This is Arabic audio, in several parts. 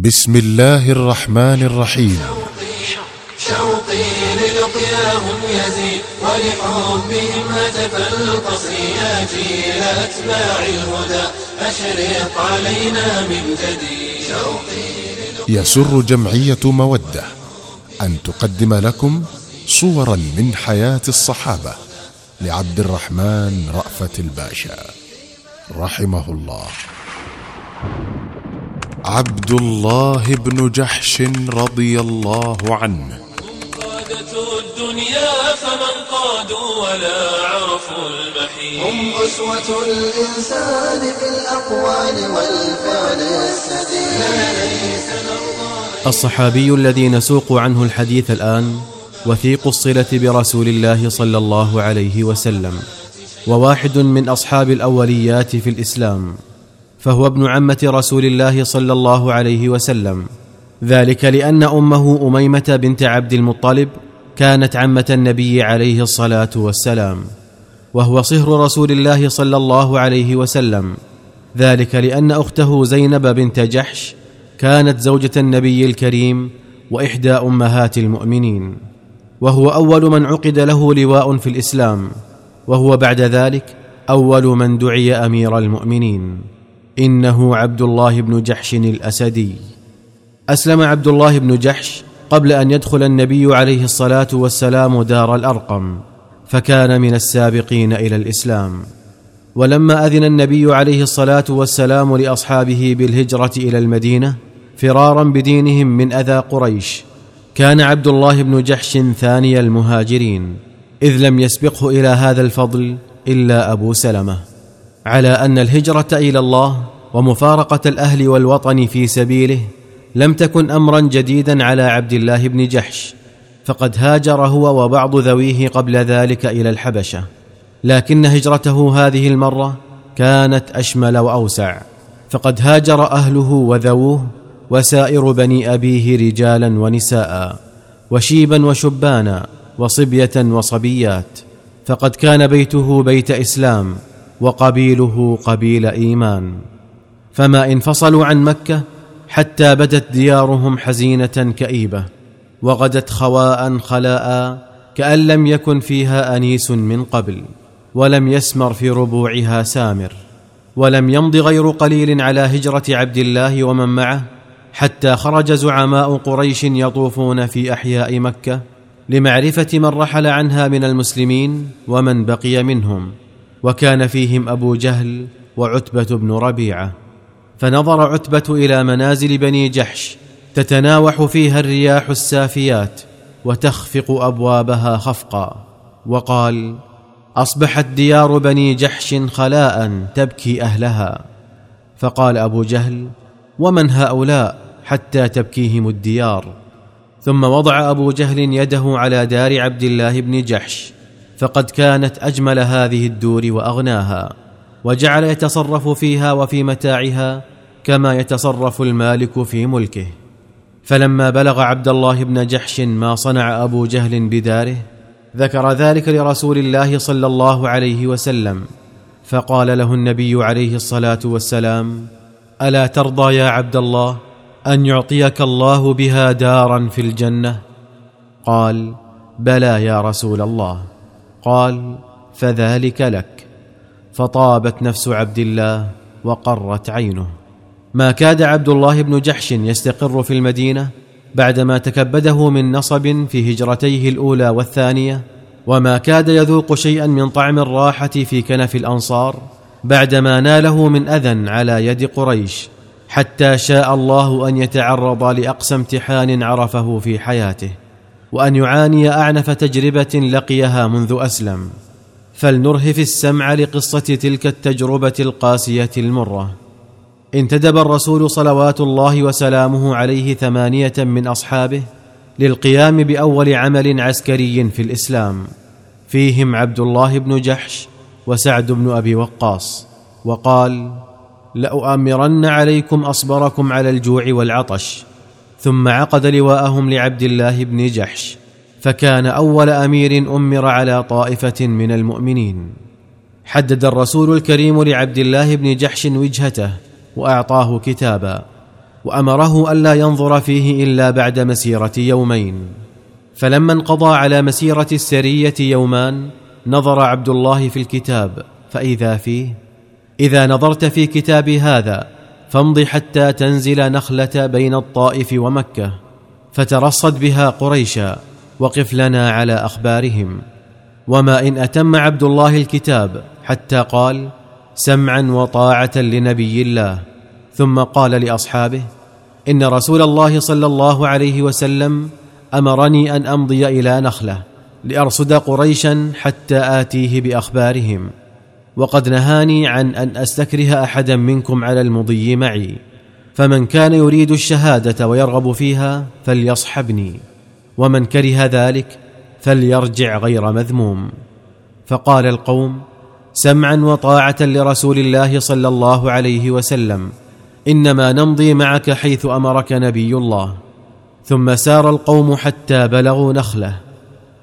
بسم الله الرحمن الرحيم. شوقي للقياهم يزيد ولحبهم هتف القصر يا جيل أتباع الهدى أشرق علينا من جديد شوقي يسر جمعية مودة أن تقدم لكم صورا من حياة الصحابة لعبد الرحمن رأفت الباشا. رحمه الله. عبد الله بن جحش رضي الله عنه. قادة الدنيا فمن قادوا ولا عرفوا المحيط هم أسوة الإنسان في الأقوال والفعل السديد. الصحابي الذي نسوق عنه الحديث الآن وثيق الصلة برسول الله صلى الله عليه وسلم وواحد من أصحاب الأوليات في الإسلام. فهو ابن عمة رسول الله صلى الله عليه وسلم. ذلك لأن أمه أميمة بنت عبد المطلب كانت عمة النبي عليه الصلاة والسلام وهو صهر رسول الله صلى الله عليه وسلم. ذلك لأن أخته زينب بنت جحش كانت زوجة النبي الكريم وإحدى أمهات المؤمنين وهو أول من عقد له لواء في الإسلام وهو بعد ذلك أول من دعي أمير المؤمنين. إنه عبد الله بن جحش الأسدي. أسلم عبد الله بن جحش قبل أن يدخل النبي عليه الصلاة والسلام دار الأرقم فكان من السابقين إلى الإسلام. ولما أذن النبي عليه الصلاة والسلام لأصحابه بالهجرة إلى المدينة فرارا بدينهم من أذى قريش كان عبد الله بن جحش ثاني المهاجرين إذ لم يسبقه إلى هذا الفضل إلا أبو سلمة. على أن الهجرة إلى الله ومفارقة الأهل والوطن في سبيله لم تكن امرا جديدا على عبد الله بن جحش فقد هاجر هو وبعض ذويه قبل ذلك إلى الحبشة. لكن هجرته هذه المرة كانت أشمل وأوسع. فقد هاجر أهله وذووه وسائر بني أبيه رجالا ونساء وشيبا وشبانا وصبية وصبيات. فقد كان بيته بيت إسلام. وقبيله قبيل إيمان. فما انفصلوا عن مكة حتى بدت ديارهم حزينة كئيبة وغدت خواء خلاء كأن لم يكن فيها أنيس من قبل ولم يسمر في ربوعها سامر ولم يمض غير قليل على هجرة عبد الله ومن معه حتى خرج زعماء قريش يطوفون في أحياء مكة لمعرفة من رحل عنها من المسلمين ومن بقي منهم. وكان فيهم أبو جهل وعتبة بن ربيعة. فنظر عتبة إلى منازل بني جحش تتناوح فيها الرياح السافيات وتخفق أبوابها خفقا. وقال أصبحت ديار بني جحش خلاء تبكي أهلها. فقال أبو جهل ومن هؤلاء حتى تبكيهم الديار؟ ثم وضع أبو جهل يده على دار عبد الله بن جحش. فقد كانت أجمل هذه الدور وأغناها وجعل يتصرف فيها وفي متاعها كما يتصرف المالك في ملكه. فلما بلغ عبد الله بن جحش ما صنع أبو جهل بداره ذكر ذلك لرسول الله صلى الله عليه وسلم فقال له النبي عليه الصلاة والسلام ألا ترضى يا عبد الله أن يعطيك الله بها دارا في الجنة؟ قال بلى يا رسول الله. قال فذلك لك. فطابت نفس عبد الله وقرت عينه. ما كاد عبد الله بن جحش يستقر في المدينة بعدما تكبده من نصب في هجرتيه الأولى والثانية وما كاد يذوق شيئا من طعم الراحة في كنف الأنصار بعدما ناله من أذى على يد قريش حتى شاء الله أن يتعرض لأقصى امتحان عرفه في حياته. وأن يعاني أعنف تجربة لقيها منذ أسلم. فلنرهف السمع لقصة تلك التجربة القاسية المرة. انتدب الرسول صلوات الله وسلامه عليه ثمانية من أصحابه للقيام بأول عمل عسكري في الإسلام. فيهم عبد الله بن جحش وسعد بن أبي وقاص. وقال لأؤمرن عليكم أصبركم على الجوع والعطش. ثم عقد لواءهم لعبد الله بن جحش فكان أول أمير أمر على طائفة من المؤمنين. حدد الرسول الكريم لعبد الله بن جحش وجهته وأعطاه كتابا وأمره الا ينظر فيه إلا بعد مسيرة يومين. فلما انقضى على مسيرة السرية يومان نظر عبد الله في الكتاب فإذا فيه؟ إذا نظرت في كتابي هذا فامض حتى تنزل نخلة بين الطائف ومكة فترصد بها قريشا وقف لنا على أخبارهم. وما إن أتم عبد الله الكتاب حتى قال سمعا وطاعة لنبي الله. ثم قال لأصحابه إن رسول الله صلى الله عليه وسلم أمرني أن أمضي إلى نخلة لأرصد قريشا حتى آتيه بأخبارهم. وقد نهاني عن أن أستكره أحدا منكم على المضي معي. فمن كان يريد الشهادة ويرغب فيها فليصحبني. ومن كره ذلك فليرجع غير مذموم. فقال القوم سمعا وطاعة لرسول الله صلى الله عليه وسلم. إنما نمضي معك حيث أمرك نبي الله. ثم سار القوم حتى بلغوا نخلة.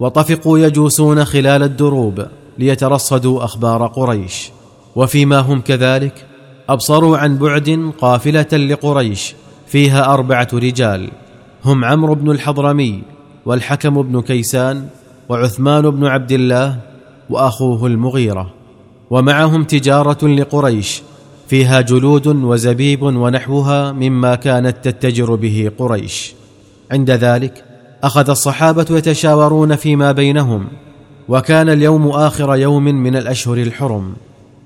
وطفقوا يجوسون خلال الدروب. ليترصدوا أخبار قريش. وفيما هم كذلك أبصروا عن بعد قافلة لقريش فيها أربعة رجال. هم عمرو بن الحضرمي والحكم بن كيسان وعثمان بن عبد الله وأخوه المغيرة. ومعهم تجارة لقريش فيها جلود وزبيب ونحوها مما كانت تتجر به قريش. عند ذلك أخذ الصحابة يتشاورون فيما بينهم. وكان اليوم آخر يوم من الأشهر الحرم.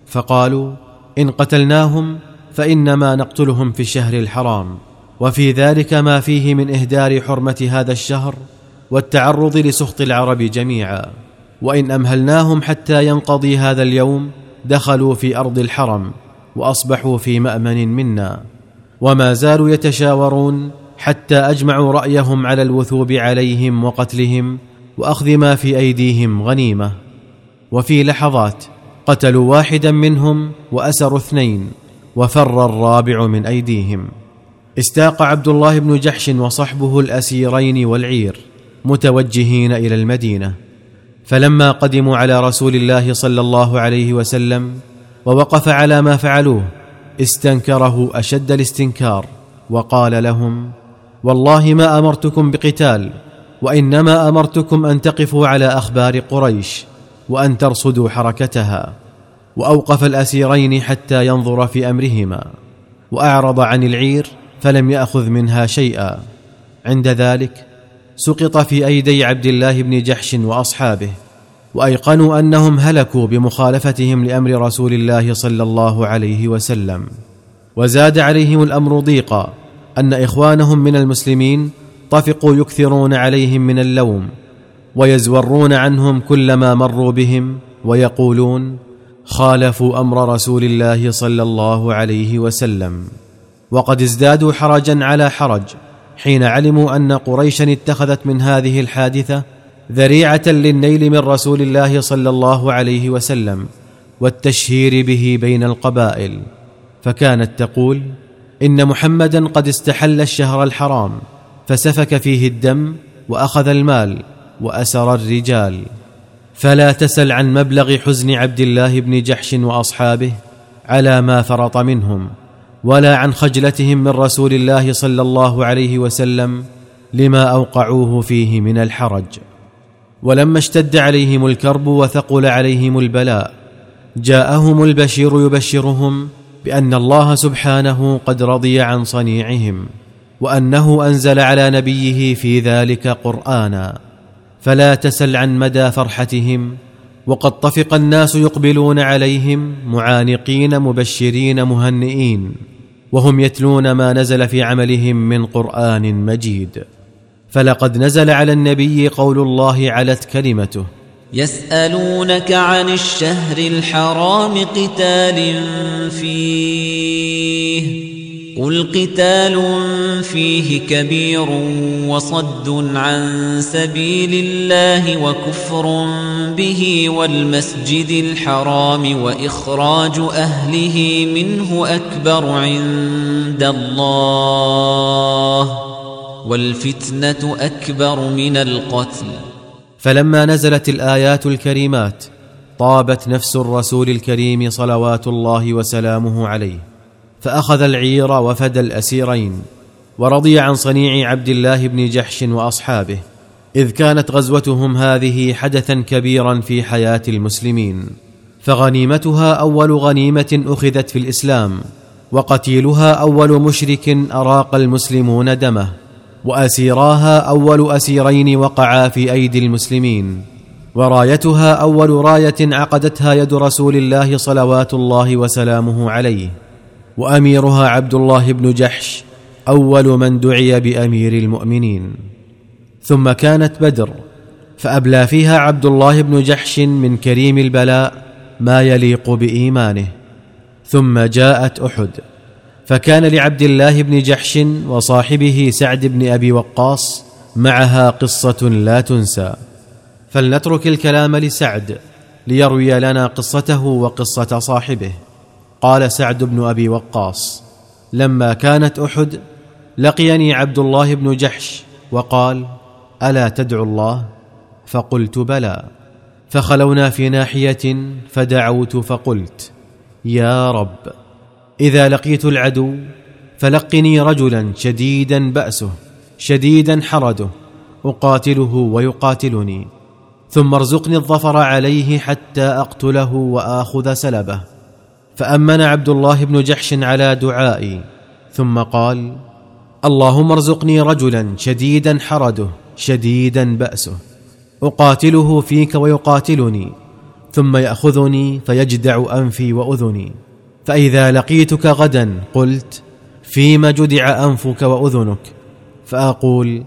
فقالوا إن قتلناهم فإنما نقتلهم في الشهر الحرام. وفي ذلك ما فيه من إهدار حرمة هذا الشهر والتعرض لسخط العرب جميعا. وإن أمهلناهم حتى ينقضي هذا اليوم دخلوا في أرض الحرم وأصبحوا في مأمن منا. وما زالوا يتشاورون حتى أجمعوا رأيهم على الوثوب عليهم وقتلهم وأخذ ما في أيديهم غنيمة. وفي لحظات قتلوا واحدا منهم وأسروا اثنين وفر الرابع من أيديهم. استاق عبد الله بن جحش وصحبه الأسيرين والعير متوجهين إلى المدينة. فلما قدموا على رسول الله صلى الله عليه وسلم ووقف على ما فعلوه استنكره أشد الاستنكار وقال لهم والله ما أمرتكم بقتال وإنما أمرتكم أن تقفوا على أخبار قريش وأن ترصدوا حركتها وأوقف الأسيرين حتى ينظر في أمرهما وأعرض عن العير فلم يأخذ منها شيئا. عند ذلك سقط في أيدي عبد الله بن جحش وأصحابه وأيقنوا أنهم هلكوا بمخالفتهم لأمر رسول الله صلى الله عليه وسلم. وزاد عليهم الأمر ضيقا أن إخوانهم من المسلمين طفقوا يكثرون عليهم من اللوم ويزورون عنهم كلما مروا بهم ويقولون خالفوا أمر رسول الله صلى الله عليه وسلم وقد ازدادوا حرجا على حرج حين علموا أن قريشا اتخذت من هذه الحادثة ذريعة للنيل من رسول الله صلى الله عليه وسلم والتشهير به بين القبائل فكانت تقول إن محمدا قد استحل الشهر الحرام فسفك فيه الدم وأخذ المال وأسر الرجال. فلا تسل عن مبلغ حزن عبد الله بن جحش وأصحابه على ما فرط منهم ولا عن خجلتهم من رسول الله صلى الله عليه وسلم لما أوقعوه فيه من الحرج. ولما اشتد عليهم الكرب وثقل عليهم البلاء جاءهم البشير يبشرهم بأن الله سبحانه قد رضي عن صنيعهم. وأنه أنزل على نبيه في ذلك قرآنا. فلا تسل عن مدى فرحتهم وقد طفق الناس يقبلون عليهم معانقين مبشرين مهنئين وهم يتلون ما نزل في عملهم من قرآن مجيد. فلقد نزل على النبي قول الله علت كلمته يسألونك عن الشهر الحرام قتال فيه. قل قتال فيه كبير وصد عن سبيل الله وكفر به والمسجد الحرام وإخراج أهله منه أكبر عند الله والفتنة أكبر من القتل فلما نزلت الآيات الكريمات طابت نفس الرسول الكريم صلوات الله وسلامه عليه فأخذ العير وفدى الأسيرين ورضي عن صنيع عبد الله بن جحش وأصحابه إذ كانت غزوتهم هذه حدثا كبيرا في حياة المسلمين. فغنيمتها أول غنيمة أخذت في الإسلام وقتيلها أول مشرك أراق المسلمون دمه وأسيراها أول أسيرين وقعا في أيدي المسلمين. ورايتها أول راية عقدتها يد رسول الله صلوات الله وسلامه عليه. وأميرها عبد الله بن جحش أول من دعي بأمير المؤمنين. ثم كانت بدر فأبلى فيها عبد الله بن جحش من كريم البلاء ما يليق بإيمانه. ثم جاءت أحد فكان لعبد الله بن جحش وصاحبه سعد بن أبي وقاص معها قصة لا تنسى. فلنترك الكلام لسعد ليروي لنا قصته وقصة صاحبه. قال سعد بن أبي وقاص لما كانت أحد لقيني عبد الله بن جحش وقال ألا تدعو الله؟ فقلت بلى. فخلونا في ناحية فدعوت فقلت يا رب إذا لقيت العدو فلقني رجلا شديدا بأسه شديدا حرده أقاتله ويقاتلني ثم ارزقني الظفر عليه حتى أقتله وآخذ سلبه. فأمن عبد الله بن جحش على دعائي ثم قال اللهم ارزقني رجلا شديدا حرده شديدا بأسه أقاتله فيك ويقاتلني ثم يأخذني فيجدع أنفي وأذني فإذا لقيتك غدا قلت فيم جدع أنفك وأذنك؟ فأقول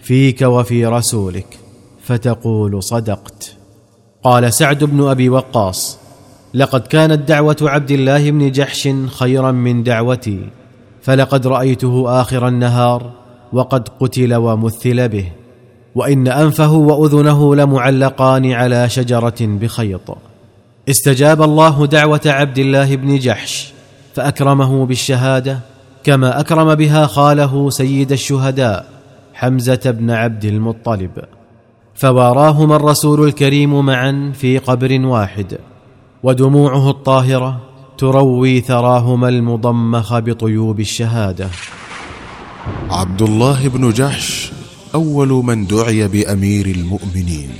فيك وفي رسولك فتقول صدقت. قال سعد بن أبي وقاص لقد كانت دعوة عبد الله بن جحش خيرا من دعوتي فلقد رأيته آخر النهار وقد قتل ومثل به وإن أنفه وأذنه لمعلقان على شجرة بخيط. استجاب الله دعوة عبد الله بن جحش فأكرمه بالشهادة كما أكرم بها خاله سيد الشهداء حمزة بن عبد المطلب. فواراهما الرسول الكريم معا في قبر واحد. ودموعه الطاهرة تروي ثراهما المضمخ بطيوب الشهادة. عبد الله بن جحش أول من دعي بأمير المؤمنين.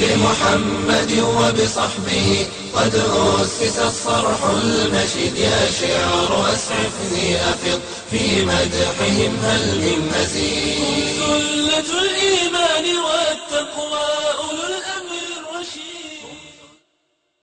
بمحمد وبصحبه قد أسس الصرح المشيد يا شعر أسعفني أفض في مدحهم هل من مزيد؟ سلة الإيمان والتقوى.